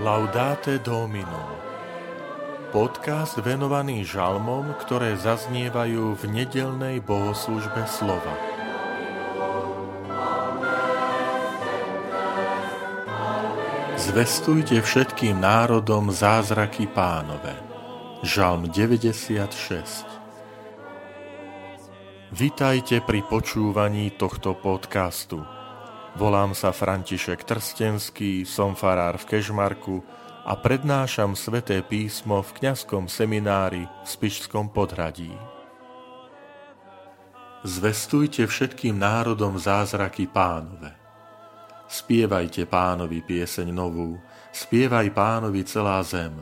Laudate Domino Podcast venovaný žalmom, ktoré zaznievajú v nedelnej bohoslužbe slova. Zvestujte všetkým národom zázraky pánové. Žalm 96 Vitajte pri počúvaní tohto podcastu. Volám sa František Trstenský, som farár v Kežmarku a prednášam sveté písmo v kňazskom seminári v Spišskom podhradí. Zvestujte všetkým národom zázraky pánove. Spievajte pánovi pieseň novú, spievaj pánovi celá zem,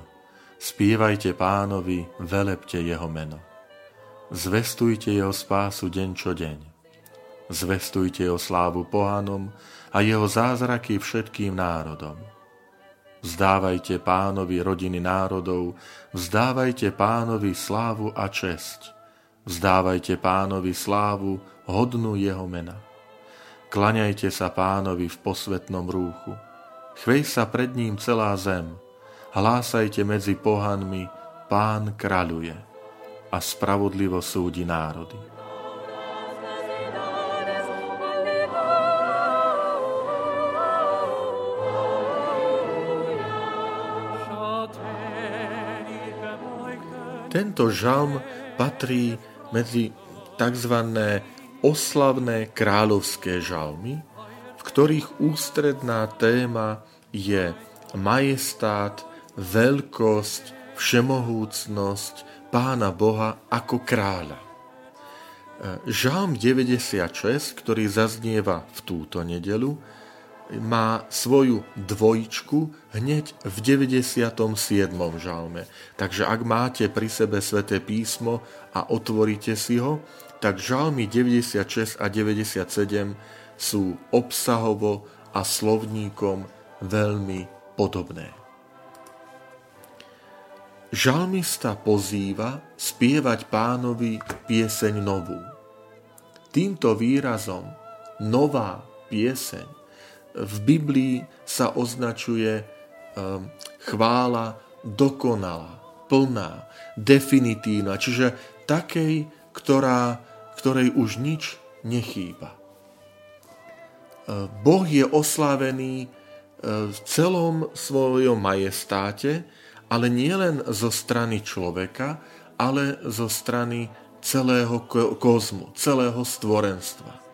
spievajte pánovi, velepte jeho meno. Zvestujte jeho spásu deň čo deň Zvestujte jeho slávu pohanom a jeho zázraky všetkým národom. Vzdávajte pánovi rodiny národov, vzdávajte pánovi slávu a česť. Vzdávajte pánovi slávu hodnú jeho mena. Klaňajte sa pánovi v posvetnom rúchu. Chvej sa pred ním celá zem. Hlásajte medzi pohanmi, pán kraľuje a spravodlivo súdi národy. Tento žalm patrí medzi tzv. oslavné kráľovské žalmy, v ktorých ústredná téma je majestát, veľkosť, všemohúcnosť Pána Boha ako kráľa. Žalm 96, ktorý zaznieva v túto nedelu, má svoju dvojčku hneď v 97. žalme. Takže ak máte pri sebe sväté písmo a otvoríte si ho, tak žalmy 96 a 97 sú obsahovo a slovníkom veľmi podobné. Žalmista pozýva spievať pánovi pieseň novú. Týmto výrazom nová pieseň v Biblii sa označuje um, chvála dokonalá, plná, definitívna, čiže takej, ktorá, ktorej už nič nechýba. Uh, boh je oslávený uh, v celom svojom majestáte, ale nielen zo strany človeka, ale zo strany celého kozmu, celého stvorenstva.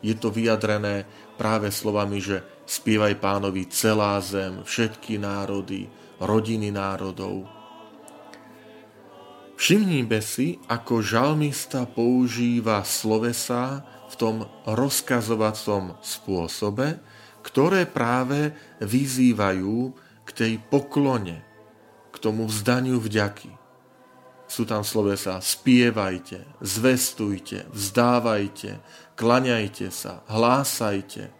Je to vyjadrené práve slovami, že spievaj pánovi celá zem, všetky národy, rodiny národov. Všimnime si, ako žalmista používa slovesa v tom rozkazovacom spôsobe, ktoré práve vyzývajú k tej poklone, k tomu vzdaniu vďaky. Sú tam slovesa spievajte, zvestujte, vzdávajte, klaňajte sa, hlásajte,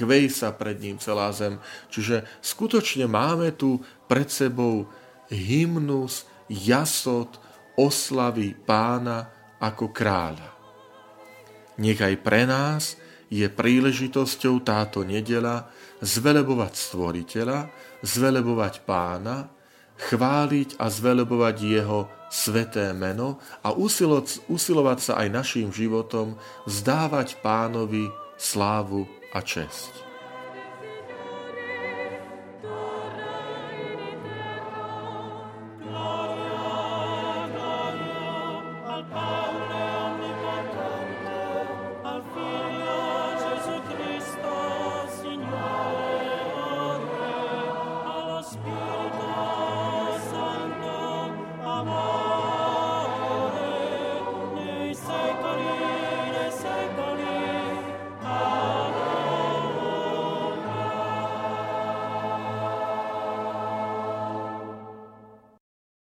chvej sa pred ním celá zem. Čiže skutočne máme tu pred sebou hymnus, jasot, oslavy pána ako kráľa. Nech aj pre nás je príležitosťou táto nedela zvelebovať stvoriteľa, zvelebovať pána, chváliť a zvelebovať jeho sveté meno a usilovať sa aj našim životom vzdávať pánovi slávu a česť.